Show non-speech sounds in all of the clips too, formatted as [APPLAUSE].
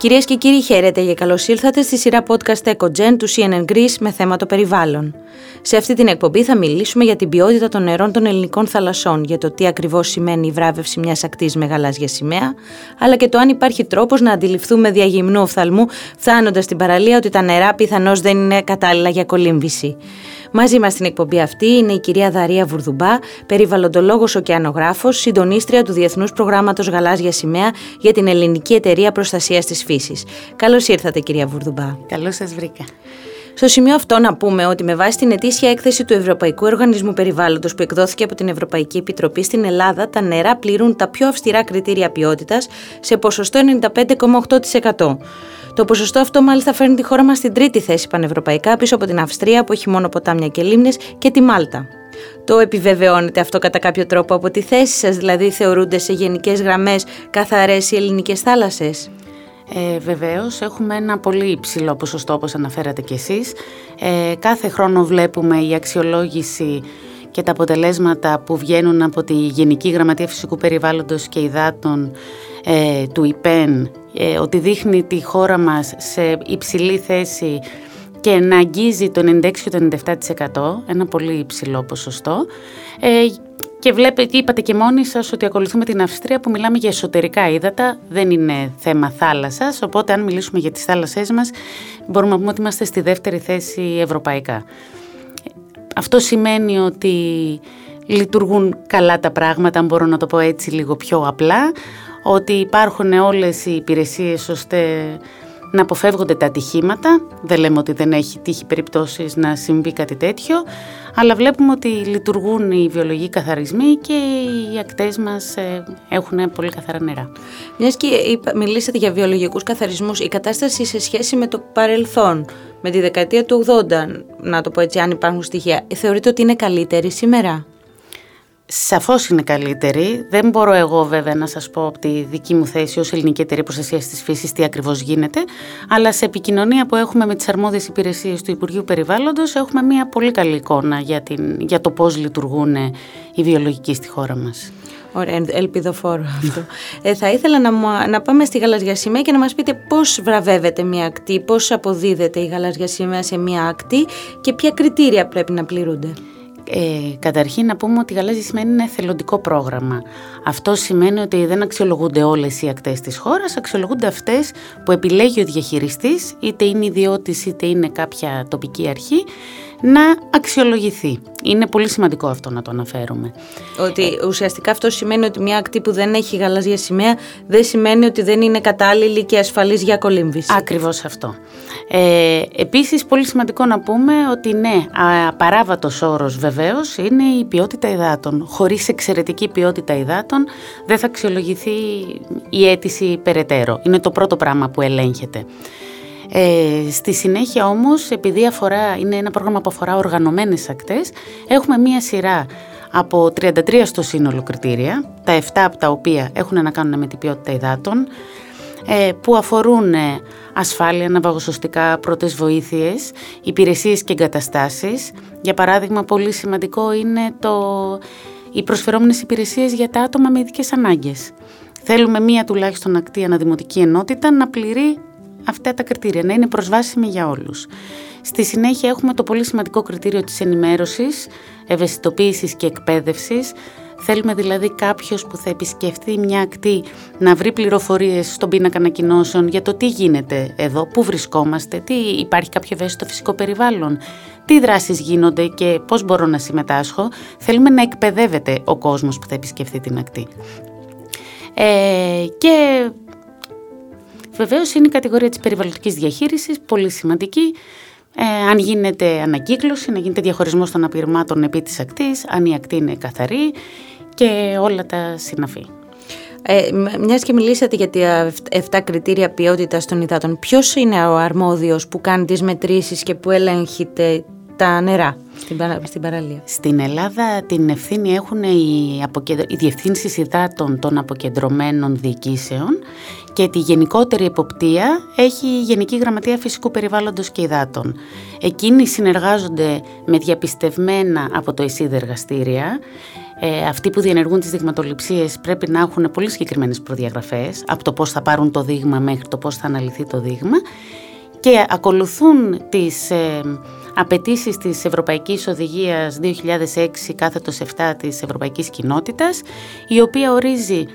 Κυρίες και κύριοι, χαίρετε και καλώς ήρθατε στη σειρά podcast EcoGen του CNN Greece με θέμα το περιβάλλον. Σε αυτή την εκπομπή θα μιλήσουμε για την ποιότητα των νερών των ελληνικών θαλασσών, για το τι ακριβώς σημαίνει η βράβευση μιας ακτής με γαλάζια σημαία, αλλά και το αν υπάρχει τρόπος να αντιληφθούμε διαγυμνού οφθαλμού, φτάνοντας στην παραλία ότι τα νερά πιθανώς δεν είναι κατάλληλα για κολύμβηση. Μαζί μας στην εκπομπή αυτή είναι η κυρία Δαρία Βουρδουμπά, περιβαλλοντολόγος ωκεανογράφος, συντονίστρια του Διεθνούς Προγράμματος Γαλάζια Σημαία για την Ελληνική Εταιρεία Προστασίας της Φύσης. Καλώς ήρθατε, κυρία Βουρδουμπά. Καλώς σας βρήκα. Στο σημείο αυτό να πούμε ότι με βάση την ετήσια έκθεση του Ευρωπαϊκού Οργανισμού Περιβάλλοντος που εκδόθηκε από την Ευρωπαϊκή Επιτροπή στην Ελλάδα, τα νερά πληρούν τα πιο αυστηρά κριτήρια ποιότητας σε ποσοστό 95,8%. Το ποσοστό αυτό μάλιστα φέρνει τη χώρα μας στην τρίτη θέση πανευρωπαϊκά πίσω από την Αυστρία που έχει μόνο ποτάμια και λίμνες και τη Μάλτα. Το επιβεβαιώνεται αυτό κατά κάποιο τρόπο από τη θέση σας, δηλαδή θεωρούνται σε γενικές γραμμές καθαρές οι ελληνικές θάλασσες; Ε, βεβαίως, έχουμε ένα πολύ υψηλό ποσοστό όπως αναφέρατε κι εσείς. Ε, κάθε χρόνο βλέπουμε η αξιολόγηση και τα αποτελέσματα που βγαίνουν από τη Γενική Γραμματεία Φυσικού Περιβάλλοντος και Υδάτων ε, του ΙΠΕΝ ε, ότι δείχνει τη χώρα μας σε υψηλή θέση και να αγγίζει το 96 και το 97%, ένα πολύ υψηλό ποσοστό. Ε, και βλέπετε, είπατε και μόνοι σας ότι ακολουθούμε την Αυστρία που μιλάμε για εσωτερικά ύδατα, δεν είναι θέμα θάλασσας, οπότε αν μιλήσουμε για τις θάλασσές μας μπορούμε να πούμε ότι είμαστε στη δεύτερη θέση ευρωπαϊκά. Αυτό σημαίνει ότι λειτουργούν καλά τα πράγματα, αν μπορώ να το πω έτσι λίγο πιο απλά, ότι υπάρχουν όλες οι υπηρεσίες ώστε να αποφεύγονται τα ατυχήματα. Δεν λέμε ότι δεν έχει τύχει περιπτώσεις να συμβεί κάτι τέτοιο, αλλά βλέπουμε ότι λειτουργούν οι βιολογικοί καθαρισμοί και οι ακτές μας ε, έχουν πολύ καθαρά νερά. Μιας και μιλήσατε για βιολογικούς καθαρισμούς, η κατάσταση σε σχέση με το παρελθόν, με τη δεκαετία του 80, να το πω έτσι αν υπάρχουν στοιχεία, θεωρείτε ότι είναι καλύτερη σήμερα; Σαφώς είναι καλύτερη. Δεν μπορώ εγώ βέβαια να σας πω από τη δική μου θέση ως Ελληνική Εταιρεία Προστασίας της Φύσης τι ακριβώς γίνεται, αλλά σε επικοινωνία που έχουμε με τις αρμόδιες υπηρεσίες του Υπουργείου Περιβάλλοντος έχουμε μια πολύ καλή εικόνα για, την, για το πώς λειτουργούν οι βιολογικοί στη χώρα μας. Ωραία, ελπιδοφόρο αυτό. ε, θα ήθελα να, να πάμε στη γαλαζιασιμαία και να μας πείτε πώς βραβεύεται μια ακτή, πώς αποδίδεται η γαλαζιασιμαία σε μια ακτή και ποια κριτήρια πρέπει να πληρούνται. Ε, καταρχήν να πούμε ότι η γαλάζια σημαίνει είναι εθελοντικό πρόγραμμα. Αυτό σημαίνει ότι δεν αξιολογούνται όλες οι ακτές της χώρας, αξιολογούνται αυτές που επιλέγει ο διαχειριστής, είτε είναι ιδιώτης είτε είναι κάποια τοπική αρχή, να αξιολογηθεί. Είναι πολύ σημαντικό αυτό να το αναφέρουμε. Ότι ουσιαστικά αυτό σημαίνει ότι μια ακτή που δεν έχει γαλάζια σημαία δεν σημαίνει ότι δεν είναι κατάλληλη και ασφαλής για κολύμβηση. Ακριβώς αυτό. Ε, επίσης πολύ σημαντικό να πούμε ότι ναι, απαράβατος όρος βεβαίως είναι η ποιότητα υδάτων. Χωρίς εξαιρετική ποιότητα υδάτων δεν θα αξιολογηθεί η αίτηση περαιτέρω. Είναι το πρώτο πράγμα που ελέγχεται. Ε, στη συνέχεια όμως, επειδή αφορά, είναι ένα πρόγραμμα που αφορά οργανωμένες ακτές, έχουμε μία σειρά από 33 στο σύνολο κριτήρια, τα 7 από τα οποία έχουν να κάνουν με την ποιότητα υδάτων, ε, που αφορούν ε, ασφάλεια, ναυαγοσωστικά, πρώτες βοήθειες, υπηρεσίες και εγκαταστάσεις. Για παράδειγμα, πολύ σημαντικό είναι το, οι προσφερόμενες υπηρεσίες για τα άτομα με ειδικές ανάγκες. Θέλουμε μία τουλάχιστον ακτή αναδημοτική ενότητα να πληρεί αυτά τα κριτήρια, να είναι προσβάσιμη για όλους. Στη συνέχεια έχουμε το πολύ σημαντικό κριτήριο της ενημέρωσης, ευαισθητοποίησης και εκπαίδευσης. Θέλουμε δηλαδή κάποιος που θα επισκεφτεί μια ακτή να βρει πληροφορίες στον πίνακα ανακοινώσεων για το τι γίνεται εδώ, πού βρισκόμαστε, τι υπάρχει κάποιο ευαίσθητο φυσικό περιβάλλον, τι δράσεις γίνονται και πώς μπορώ να συμμετάσχω. Θέλουμε να εκπαιδεύεται ο κόσμος που θα επισκεφτεί την ακτή. Ε, και Βεβαίως είναι η κατηγορία της περιβαλλοντικής διαχείρισης, πολύ σημαντική. Ε, αν γίνεται ανακύκλωση, να γίνεται διαχωρισμός των απειρμάτων επί της ακτής, αν η ακτή είναι καθαρή και όλα τα συναφή. Ε, Μιας και μιλήσατε για τα 7 κριτήρια ποιότητας των υδάτων, ποιος είναι ο αρμόδιος που κάνει τις μετρήσεις και που ελέγχεται τα νερά στην, παραλία. Στην Ελλάδα την ευθύνη έχουν οι, αποκεντρω... οι διευθύνσεις υδάτων των αποκεντρωμένων διοικήσεων και τη γενικότερη εποπτεία έχει η Γενική Γραμματεία Φυσικού Περιβάλλοντος και Υδάτων. Εκείνοι συνεργάζονται με διαπιστευμένα από το ΕΣΥΔ εργαστήρια ε, αυτοί που διενεργούν τις δειγματοληψίες πρέπει να έχουν πολύ συγκεκριμένες προδιαγραφές από το πώς θα πάρουν το δείγμα μέχρι το πώς θα αναλυθεί το δείγμα και ακολουθούν τις ε, απαιτήσεις της Ευρωπαϊκής Οδηγίας 2006 κάθετος 7 της Ευρωπαϊκής Κοινότητας η οποία ορίζει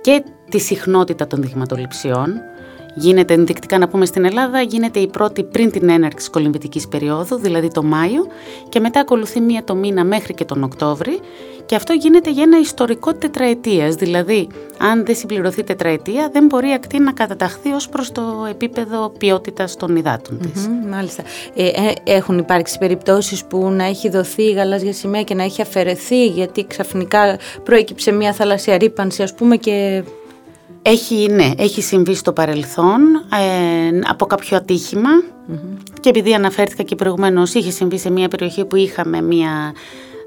και τη συχνότητα των δειγματοληψιών Γίνεται ενδεικτικά να πούμε στην Ελλάδα, γίνεται η πρώτη πριν την έναρξη της κολυμβητικής περίοδου, δηλαδή το Μάιο και μετά ακολουθεί μία το μήνα μέχρι και τον Οκτώβρη και αυτό γίνεται για ένα ιστορικό τετραετίας, δηλαδή αν δεν συμπληρωθεί τετραετία δεν μπορεί η ακτή να καταταχθεί ως προς το επίπεδο ποιότητας των υδάτων της. μάλιστα. Ε, ε, έχουν υπάρξει περιπτώσεις που να έχει δοθεί η γαλάζια σημαία και να έχει αφαιρεθεί γιατί ξαφνικά προέκυψε μια θαλασσια ρήπανση ας πούμε και έχει, ναι, έχει συμβεί στο παρελθόν ε, από κάποιο και επειδή αναφέρθηκα και προηγουμένως είχε συμβεί σε μια περιοχή που είχαμε μια,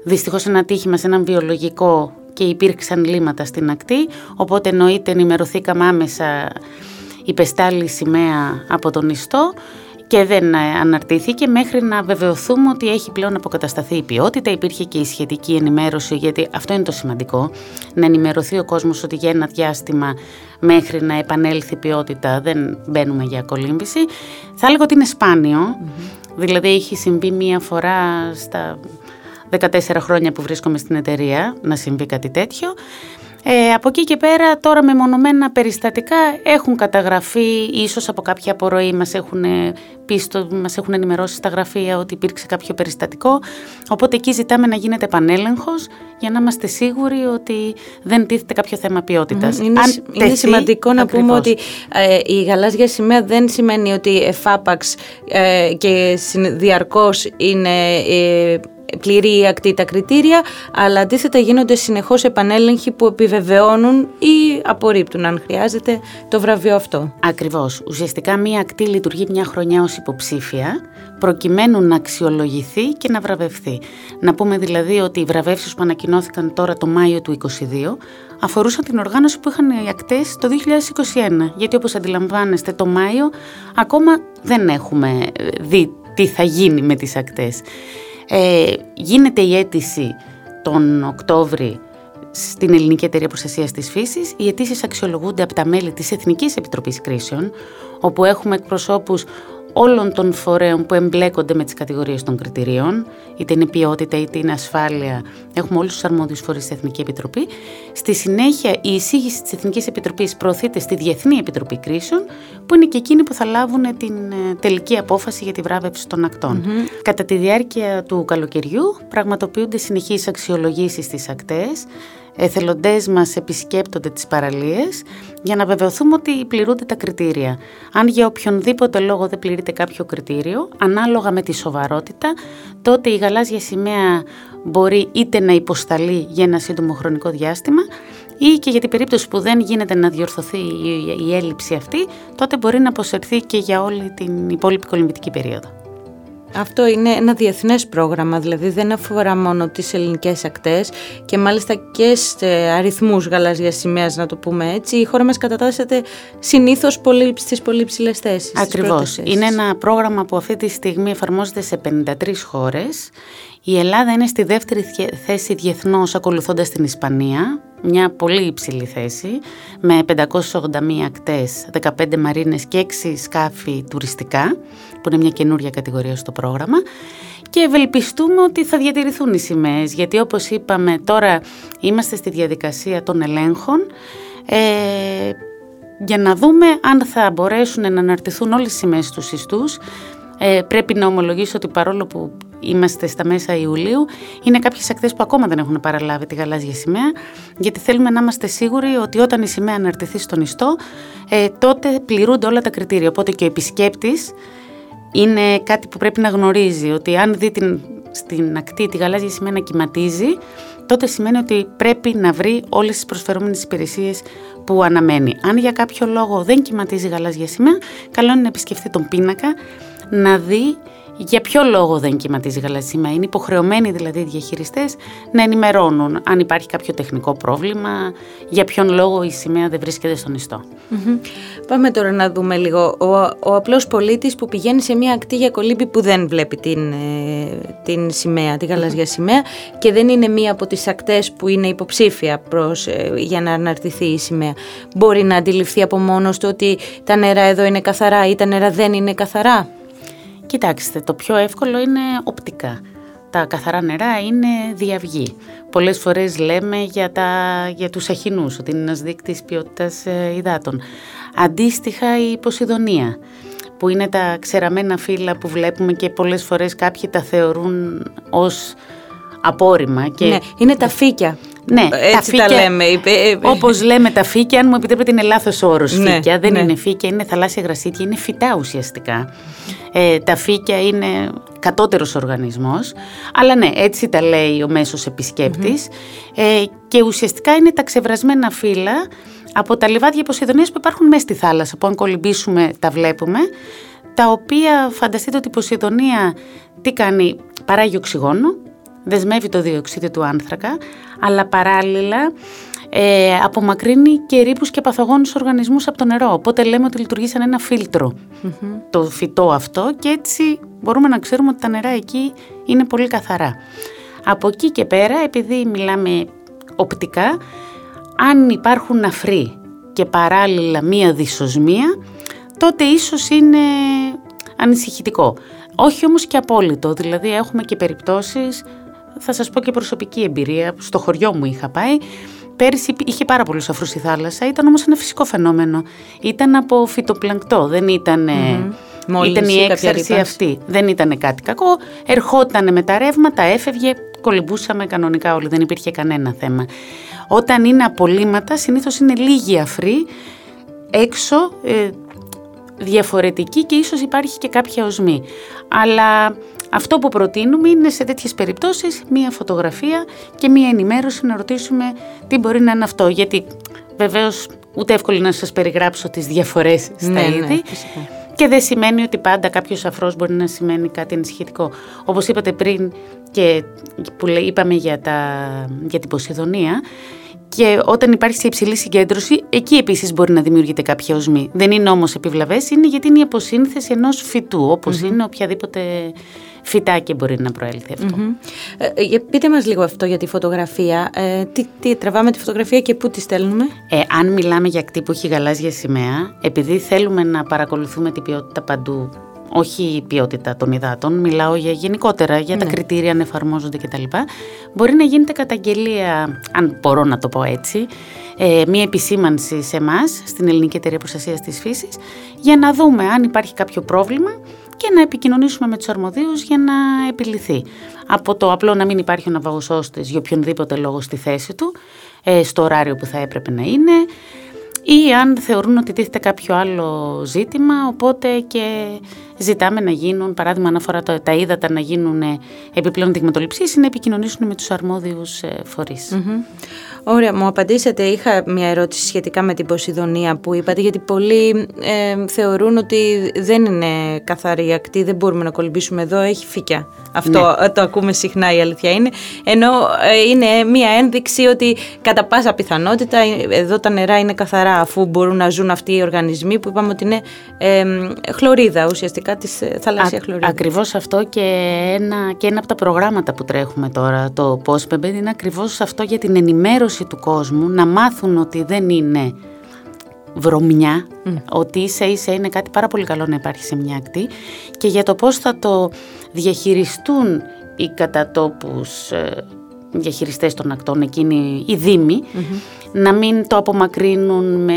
δυστυχώς ένα ατύχημα σε έναν βιολογικό και υπήρξαν λίμματα στην ακτή. Οπότε εννοείται ενημερωθήκαμε άμεσα η πεστάλη σημαία από τον ιστό και δεν ε, αναρτήθηκε μέχρι να βεβαιωθούμε ότι έχει πλέον αποκατασταθεί η ποιότητα. Υπήρχε και η σχετική ενημέρωση, γιατί αυτό είναι το σημαντικό, να ενημερωθεί ο κόσμος ότι για ένα διάστημα μέχρι να επανέλθει η ποιότητα δεν μπαίνουμε για κολύμβηση. Θα έλεγα ότι είναι δηλαδή έχει συμβεί μία φορά στα 14 χρόνια που βρίσκομαι στην εταιρεία να συμβεί κάτι τέτοιο. Ε, από εκεί και πέρα τώρα με μονομένα περιστατικά έχουν καταγραφεί, ίσως από κάποια απορροή μας έχουν, πει μας έχουν ενημερώσει στα γραφεία ότι υπήρξε κάποιο περιστατικό, οπότε εκεί ζητάμε να γίνεται επανέλεγχος για να είμαστε σίγουροι ότι δεν τίθεται κάποιο θέμα ποιότητας. Είναι, είναι σημαντικό να πούμε ότι ε, η γαλάζια σημαία δεν σημαίνει ότι εφάπαξ ε, και διαρκώς είναι... Ε, πληρεί η ακτή τα κριτήρια, αλλά αντίθετα γίνονται συνεχώς επανέλεγχοι που επιβεβαιώνουν ή απορρίπτουν, αν χρειάζεται, το βραβείο αυτό. Ακριβώς. Ουσιαστικά μία ακτή λειτουργεί μια χρονιά ως υποψήφια, προκειμένου να αξιολογηθεί και να βραβευθεί. Να πούμε δηλαδή ότι οι βραβεύσεις που ανακοινώθηκαν τώρα το Μάιο του 2022 αφορούσαν την οργάνωση που είχαν οι ακτές το 2021. Γιατί όπως αντιλαμβάνεστε, το Μάιο ακόμα δεν έχουμε δει τι θα γίνει με τις ακτές. Ε, γίνεται η αίτηση τον Οκτώβρη στην Ελληνική Εταιρεία Προστασίας της Φύσης. Οι αιτήσεις αξιολογούνται από τα μέλη της Εθνικής Επιτροπής Κρίσεων, όπου έχουμε εκπροσώπους όλων των φορέων που εμπλέκονται με τις κατηγορίες των κριτηρίων, είτε είναι ποιότητα είτε είναι ασφάλεια, έχουμε όλους τους αρμόδιους φορείς της Εθνική Επιτροπή. Στη συνέχεια η εισήγηση της Εθνικής Επιτροπής προωθείται στη Διεθνή Επιτροπή Κρίσεων, που είναι και εκείνοι που θα λάβουν την ε, τελική απόφαση για τη βράβευση των ακτων Κατά τη διάρκεια του καλοκαιριού πραγματοποιούνται συνεχείς αξιολογήσεις στις ακτές, εθελοντές μας επισκέπτονται τις παραλίες για να βεβαιωθούμε ότι πληρούνται τα κριτήρια. Αν για οποιονδήποτε λόγο δεν πληρείται κάποιο κριτήριο, ανάλογα με τη σοβαρότητα, τότε η γαλάζια σημαία μπορεί είτε να υποσταλεί για ένα σύντομο χρονικό διάστημα ή και για την περίπτωση που δεν γίνεται να διορθωθεί η έλλειψη αυτή, τότε μπορεί να αποσυρθεί και για όλη την υπόλοιπη κολυμπητική περίοδο. Αυτό είναι ένα διεθνές πρόγραμμα, δηλαδή δεν αφορά μόνο τις ελληνικές ακτές και μάλιστα και σε αριθμούς γαλάζιας σημαίας, να το πούμε έτσι. Η χώρα μας κατατάσσεται συνήθως πολύ, στις πολύ ψηλές θέσεις. Ακριβώς. Είναι ένα πρόγραμμα που αυτή τη στιγμή εφαρμόζεται σε 53 χώρες. Η Ελλάδα είναι στη δεύτερη θέση διεθνώς ακολουθώντας την Ισπανία μια πολύ υψηλή θέση με 581 ακτές, 15 μαρίνες και 6 σκάφη τουριστικά που είναι μια καινούρια κατηγορία στο πρόγραμμα. Και ευελπιστούμε ότι θα διατηρηθούν οι σημαίες γιατί όπως είπαμε τώρα είμαστε στη διαδικασία των ελέγχων ε, για να δούμε αν θα μπορέσουν να αναρτηθούν όλες οι σημαίες στους ιστούς. Ε, πρέπει να ομολογήσω ότι παρόλο που είμαστε στα μέσα Ιουλίου, είναι κάποιες ακτέ που ακόμα δεν έχουν παραλάβει τη γαλάζια σημαία, γιατί θέλουμε να είμαστε σίγουροι ότι όταν η σημαία αναρτηθεί στον ιστό, ε, τότε πληρούνται όλα τα κριτήρια. Οπότε και ο επισκέπτης είναι κάτι που πρέπει να γνωρίζει, ότι αν δει την, στην ακτή τη γαλάζια σημαία να κυματίζει, τότε σημαίνει ότι πρέπει να βρει όλες τις προσφερόμενες υπηρεσίες που αναμένει. Αν για κάποιο λόγο δεν κυματίζει η γαλάζια σημαία, καλό είναι να επισκεφτεί τον πίνακα, να δει για ποιο λόγο δεν κυματίζει γαλάζια σημαία. Είναι υποχρεωμένοι δηλαδή οι διαχειριστές να ενημερώνουν αν υπάρχει κάποιο τεχνικό πρόβλημα, για ποιον λόγο η σημαία δεν βρίσκεται στον ιστο Πάμε τώρα να δούμε λίγο. Ο, ο απλός πολίτης που πηγαίνει σε μια ακτή για κολύμπη που δεν βλέπει την, ε, την σημαία, τη γαλαζια σημαία και δεν είναι μία από τις ακτές που είναι υποψήφια προς, ε, για να αναρτηθεί η σημαία. Μπορεί να αντιληφθεί από μόνος του ότι τα νερά εδώ είναι καθαρά ή τα νερά δεν είναι καθαρά; Κοιτάξτε, το πιο εύκολο είναι οπτικά. Τα καθαρά νερά είναι διαυγή. Πολλές φορές λέμε για, τα, για τους αχινούς, ότι είναι ένας δείκτης ποιότητας ε, υδάτων. Αντίστοιχα η Ποσειδονία, που είναι τα ξεραμένα φύλλα που βλέπουμε και πολλές φορές κάποιοι τα θεωρούν ως απόρριμα. Και... Ναι, είναι τα φύκια. Ναι, Έτσι τα, φύκια, τα λέμε. Όπως λέμε τα φύκια, αν μου επιτρέπετε, είναι λάθος όρος. Ναι, φύκια δεν ναι. είναι φύκια, είναι θαλάσσια γρασίτια, είναι φυτά ουσιαστικά. Ε, τα φύκια είναι κατώτερος οργανισμός. Αλλά ναι, έτσι τα λέει ο μέσος Ε, και ουσιαστικά είναι τα ξεβρασμένα φύλλα από τα λιβάδια Ποσειδονία που υπάρχουν μέσα στη θάλασσα. Που αν κολυμπήσουμε, τα βλέπουμε. Τα οποία φανταστείτε ότι η Ποσειδονία τι κάνει, παράγει οξυγόνο, δεσμεύει το διοξείδιο του άνθρακα, αλλά παράλληλα ε, απομακρύνει και ρήπους και παθογόνους οργανισμούς από το νερό. Οπότε λέμε ότι λειτουργεί σαν ένα το φυτό αυτό και έτσι μπορούμε να ξέρουμε ότι τα νερά εκεί είναι πολύ καθαρά. Από εκεί και πέρα, επειδή μιλάμε οπτικά, αν υπάρχουν αφροί και παράλληλα μία δυσοσμία, τότε ίσως είναι ανησυχητικό. Όχι όμως και απόλυτο, δηλαδή έχουμε και περιπτώσεις θα σας πω και προσωπική εμπειρία. Στο χωριό μου είχα πάει. Πέρυσι είχε πάρα πολλούς αφρούς στη θάλασσα. Ήταν όμως ένα φυσικό φαινόμενο. Ήταν από φυτοπλανκτό. Δεν ήταν. Mm-hmm. Ήταν η έξαρση αυτή. Δεν ήταν κάτι κακό. Ερχόταν με τα ρεύματα, έφευγε. Κολυμπούσαμε κανονικά όλοι. Δεν υπήρχε κανένα θέμα. Όταν είναι απολύματα, συνήθως είναι λίγοι αφροί έξω, ε, διαφορετικοί και ίσως υπάρχει και κάποια οσμή. Αλλά αυτό που προτείνουμε είναι σε τέτοιες περιπτώσεις μία φωτογραφία και μία ενημέρωση να ρωτήσουμε τι μπορεί να είναι αυτό. Γιατί βεβαίως ούτε εύκολο να σας περιγράψω τις διαφορές στα ναι, ναι είδη. Ναι, και δεν σημαίνει ότι πάντα κάποιος αφρός μπορεί να σημαίνει κάτι ενισχυτικό. Όπως είπατε πριν και που είπαμε για, τα, για την Ποσειδονία, και όταν υπάρχει σε υψηλή συγκέντρωση, εκεί επίσης μπορεί να δημιουργείται κάποια οσμή. Δεν είναι όμως επιβλαβές, είναι γιατί είναι η αποσύνθεση ενός φυτού, είναι οποιαδήποτε φυτάκι μπορεί να προέλθει αυτό. Ε, πείτε μας λίγο αυτό για τη φωτογραφία. Ε, τι, τι, τραβάμε τη φωτογραφία και πού τη στέλνουμε; Ε, αν μιλάμε για κτύπου που έχει γαλάζια σημαία, επειδή θέλουμε να παρακολουθούμε την ποιότητα παντού όχι η ποιότητα των υδάτων, μιλάω για γενικότερα για τα ναι. κριτήρια αν εφαρμόζονται κτλ. Μπορεί να γίνεται καταγγελία, αν μπορώ να το πω έτσι, ε, μία επισήμανση σε εμάς, στην Ελληνική Εταιρεία Προστασίας της Φύσης, για να δούμε αν υπάρχει κάποιο πρόβλημα και να επικοινωνήσουμε με τους αρμοδίους για να επιληθεί. Από το απλό να μην υπάρχει ο ναυαγοσώστης για οποιονδήποτε λόγο στη θέση του, ε, στο ωράριο που θα έπρεπε να είναι, ή αν θεωρούν ότι τίθεται κάποιο άλλο ζήτημα, οπότε και ζητάμε να γίνουν, παράδειγμα αναφορά τα, τα ύδατα να γίνουν επιπλέον δειγματοληψίες ή να επικοινωνήσουν με τους αρμόδιους ε, φορείς. Ωραία, μου απαντήσατε. Είχα μια ερώτηση σχετικά με την Ποσειδονία που είπατε, γιατί πολλοί ε, θεωρούν ότι δεν είναι καθαρή ακτή, δεν μπορούμε να κολυμπήσουμε εδώ, έχει φύκια. Αυτό ναι. το ακούμε συχνά, η αλήθεια είναι. Ενώ ε, είναι μια ένδειξη ότι κατά πάσα πιθανότητα εδώ τα νερά είναι καθαρά, αφού μπορούν να ζουν αυτοί οι οργανισμοί που είπαμε ότι είναι ε, χλωρίδα, ουσιαστικά της ε, θαλάσσια χλωρίδα. Ακριβώς αυτό και ένα, και ένα από τα προγράμματα που τρέχουμε τώρα, το POSPEB, είναι ακριβώς αυτό για την ενημέρωση του κόσμου να μάθουν ότι δεν είναι βρωμιά, ότι ίσα ίσα είναι κάτι πάρα πολύ καλό να υπάρχει σε μια ακτή και για το πώς θα το διαχειριστούν οι κατατόπους ε, διαχειριστές των ακτών, εκείνοι οι δήμοι, να μην το απομακρύνουν με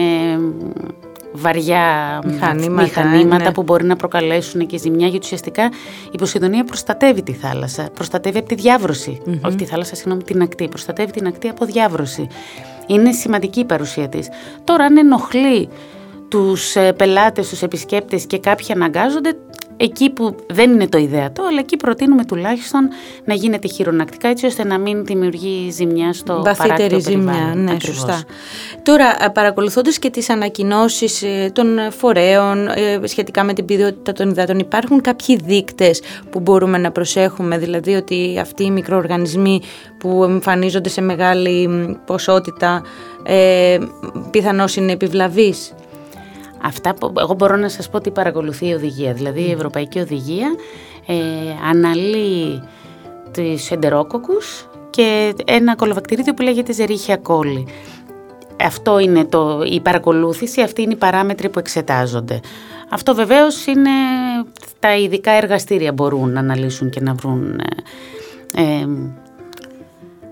βαριά μηχανήματα, μηχανήματα ναι. που μπορεί να προκαλέσουν και ζημιά γιατί ουσιαστικά η Ποσειδονία προστατεύει τη θάλασσα, προστατεύει από τη διαβρωση όχι τη θάλασσα, συγγνώμη, την ακτή, προστατεύει την ακτή από διάβρωση. Είναι σημαντική η παρουσία της. Τώρα αν ενοχλεί τους ε, πελάτες, τους επισκέπτες και κάποιοι αναγκάζονται, εκεί που δεν είναι το ιδεατό, αλλά εκεί προτείνουμε τουλάχιστον να γίνεται χειρονακτικά έτσι ώστε να μην δημιουργεί ζημιά στο Βαθύτερη ζημιά, ναι, σωστά. Τώρα, παρακολουθώντας και τις ανακοινώσεις ε, των φορέων ε, σχετικά με την ποιότητα των υδάτων, υπάρχουν κάποιοι δείκτες που μπορούμε να προσέχουμε, δηλαδή ότι αυτοί οι μικροοργανισμοί που εμφανίζονται σε μεγάλη ποσότητα ε, πιθανώς είναι επιβλαβείς; Αυτά που εγώ μπορώ να σας πω ότι παρακολουθεί η οδηγία. Δηλαδή η Ευρωπαϊκή Οδηγία ε, αναλύει τις εντερόκοκους και ένα κολοβακτηρίδιο που λέγεται ζερίχια κόλλη. Αυτό είναι το, η παρακολούθηση, αυτή είναι οι παράμετροι που εξετάζονται. Αυτό βεβαίως είναι τα ειδικά εργαστήρια μπορούν να αναλύσουν και να βρουν ε, ε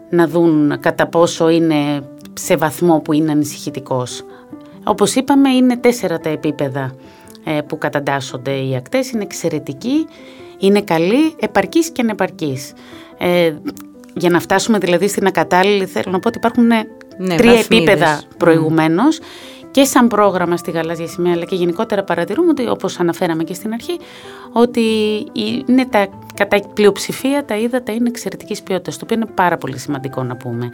να δουν κατά πόσο είναι σε βαθμό που είναι ανησυχητικός. Όπως είπαμε είναι τέσσερα τα επίπεδα ε, που καταντάσσονται οι ακτές, είναι εξαιρετικοί, είναι καλοί, επαρκείς και ανεπαρκείς. Ε, για να φτάσουμε δηλαδή στην ακατάλληλη θέλω να πω ότι υπάρχουν ναι, τρία επίπεδα προηγουμένως. Και σαν πρόγραμμα στη Γαλάζια Σημαία αλλά και γενικότερα παρατηρούμε ότι όπως αναφέραμε και στην αρχή ότι είναι τα, κατά πλειοψηφία τα ύδατα είναι εξαιρετικής ποιότητας, το οποίο είναι πάρα πολύ σημαντικό να πούμε.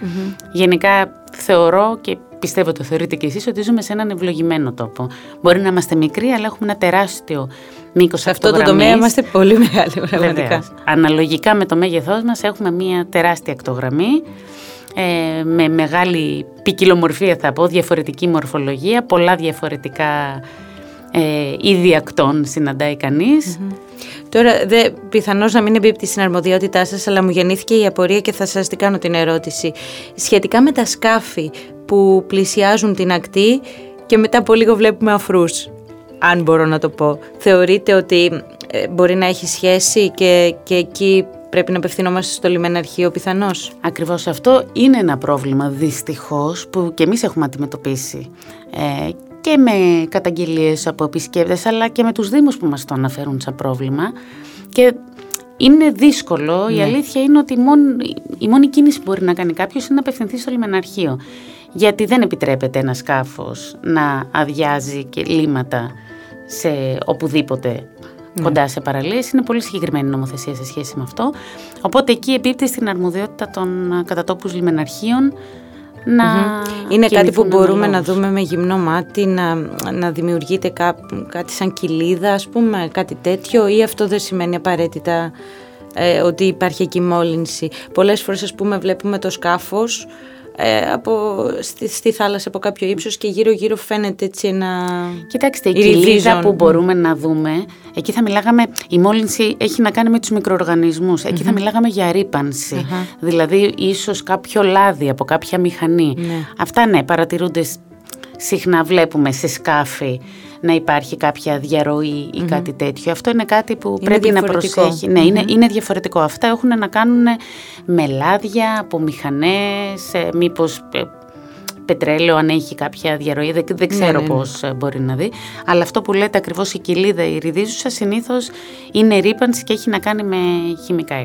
Γενικά θεωρώ και πιστεύω το θεωρείτε και εσείς ότι ζούμε σε έναν ευλογημένο τόπο. Μπορεί να είμαστε μικροί αλλά έχουμε ένα τεράστιο μήκος Σε αυτό το τομέα είμαστε πολύ μεγάλοι πραγματικά. Αναλογικά με το μέγεθός μας έχουμε μια τεράστια ακτογραμμή ε, με μεγάλη ποικιλομορφία θα πω, διαφορετική μορφολογία, πολλά διαφορετικά ε, είδη ακτών συναντάει Τώρα, δε, πιθανώς να μην εμπίπτει στην αρμοδιότητά σας, αλλά μου γεννήθηκε η απορία και θα σας την κάνω την ερώτηση. Σχετικά με τα σκάφη που πλησιάζουν την ακτή και μετά από λίγο βλέπουμε αφρούς, αν μπορώ να το πω. Θεωρείτε ότι ε, μπορεί να έχει σχέση και, και εκεί πρέπει να απευθυνόμαστε στο λιμεναρχείο πιθανώς; Ακριβώς αυτό είναι ένα πρόβλημα δυστυχώς που και εμείς έχουμε αντιμετωπίσει. Ε, και με καταγγελίες από επισκέπτες αλλά και με τους δήμους που μας το αναφέρουν σαν πρόβλημα και είναι δύσκολο, η ναι. αλήθεια είναι ότι η μόνη, η μόνη κίνηση που μπορεί να κάνει κάποιος είναι να απευθυνθεί στο λιμεναρχείο γιατί δεν επιτρέπεται ένα σκάφος να αδειάζει και λίματα σε οπουδήποτε ναι. κοντά σε παραλίες. Είναι πολύ συγκεκριμένη νομοθεσία σε σχέση με αυτό. Οπότε εκεί επίπτει στην αρμοδιότητα των κατατόπους λιμεναρχείων να Είναι κάτι που μπορούμε να δούμε με γυμνό μάτι, να, να δημιουργείται κά, κάτι σαν κοιλίδα, ας πούμε, κάτι τέτοιο ή αυτό δεν σημαίνει απαραίτητα ε, ότι υπάρχει εκεί μόλυνση. Πολλές φορές, ας πούμε, βλέπουμε το σκάφος ε, από, στη, στη, θάλασσα από κάποιο ύψος και γύρω γύρω φαίνεται έτσι ένα Κοιτάξτε, η κοιλίδα που μπορούμε να δούμε, εκεί θα μιλάγαμε, η μόλυνση έχει να κάνει με τους μικροοργανισμούς, θα μιλάγαμε για ρηπανση δηλαδή ίσως κάποιο λάδι από κάποια μηχανή. Ναι. Αυτά ναι, παρατηρούνται συχνά βλέπουμε σε σκάφη να υπάρχει κάποια διαρροή ή κάτι τέτοιο. Αυτό είναι κάτι που πρέπει να προσέχει. Ναι, είναι, είναι διαφορετικό. Αυτά έχουν να κάνουν με λάδια, από μηχανές, ε, μήπως ε, πετρέλαιο αν έχει κάποια διαρροή, δεν, δεν ξέρω ναι, ναι, ναι. πώς ε, μπορεί να δει. Αλλά αυτό που λέτε ακριβώς η κοιλίδα, η ριδίζουσα συνήθως είναι ρήπανση και έχει να κάνει με χημικά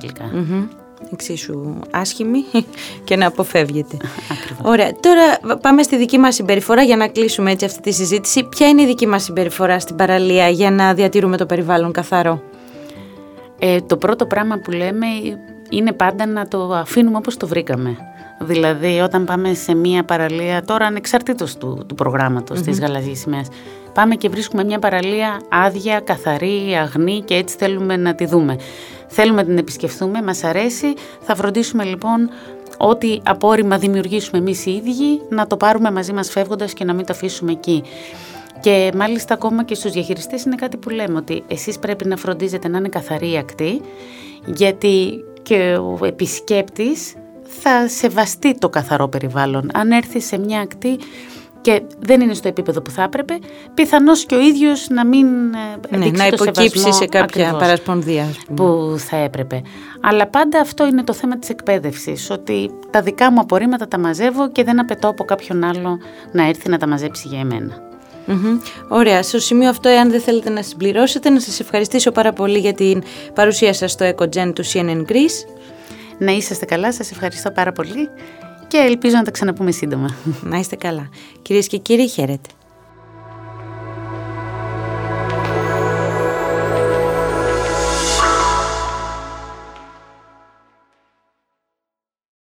εξίσου άσχημη [LAUGHS] και να αποφεύγεται. [LAUGHS] Ωραία. Τώρα πάμε στη δική μας συμπεριφορά για να κλείσουμε έτσι αυτή τη συζήτηση. Ποια είναι η δική μας συμπεριφορά στην παραλία για να διατηρούμε το περιβάλλον καθαρό; Ε, το πρώτο πράγμα που λέμε είναι πάντα να το αφήνουμε όπως το βρήκαμε. Δηλαδή όταν πάμε σε μία παραλία, τώρα ανεξαρτήτως του, του προγράμματος mm-hmm. της Γαλαζής Σημαίας, πάμε και βρίσκουμε μια παραλία άδεια, καθαρή, αγνή και έτσι θέλουμε να τη δούμε. Θέλουμε να την επισκεφθούμε, μας αρέσει, θα φροντίσουμε λοιπόν ό,τι απόρριμα δημιουργήσουμε εμείς οι ίδιοι να το πάρουμε μαζί μας φεύγοντας και να μην το αφήσουμε εκεί. Και μάλιστα ακόμα και στους διαχειριστές είναι κάτι που λέμε ότι εσείς πρέπει να φροντίζετε να είναι καθαρή η ακτή γιατί και ο επισκέπτης θα σεβαστεί το καθαρό περιβάλλον. Αν έρθει σε μια ακτή και δεν είναι στο επίπεδο που θα έπρεπε, πιθανώς και ο ίδιος να μην ε, ναι, να υποκύψει σε κάποια παρασπονδία που θα έπρεπε. Αλλά πάντα αυτό είναι το θέμα της εκπαίδευσης. Ότι τα δικά μου απορρίμματα τα μαζεύω και δεν απαιτώ από κάποιον άλλο να έρθει να τα μαζέψει για εμένα. Ωραία. Στο σημείο αυτό, εάν δεν θέλετε να συμπληρώσετε, να σας ευχαριστήσω πάρα πολύ για την παρουσία σας στο EcoGen του CNN Greece. Να είσαστε καλά, σας ευχαριστώ πάρα πολύ και ελπίζω να τα ξαναπούμε σύντομα. Να είστε καλά. Κυρίες και κύριοι, χαίρετε.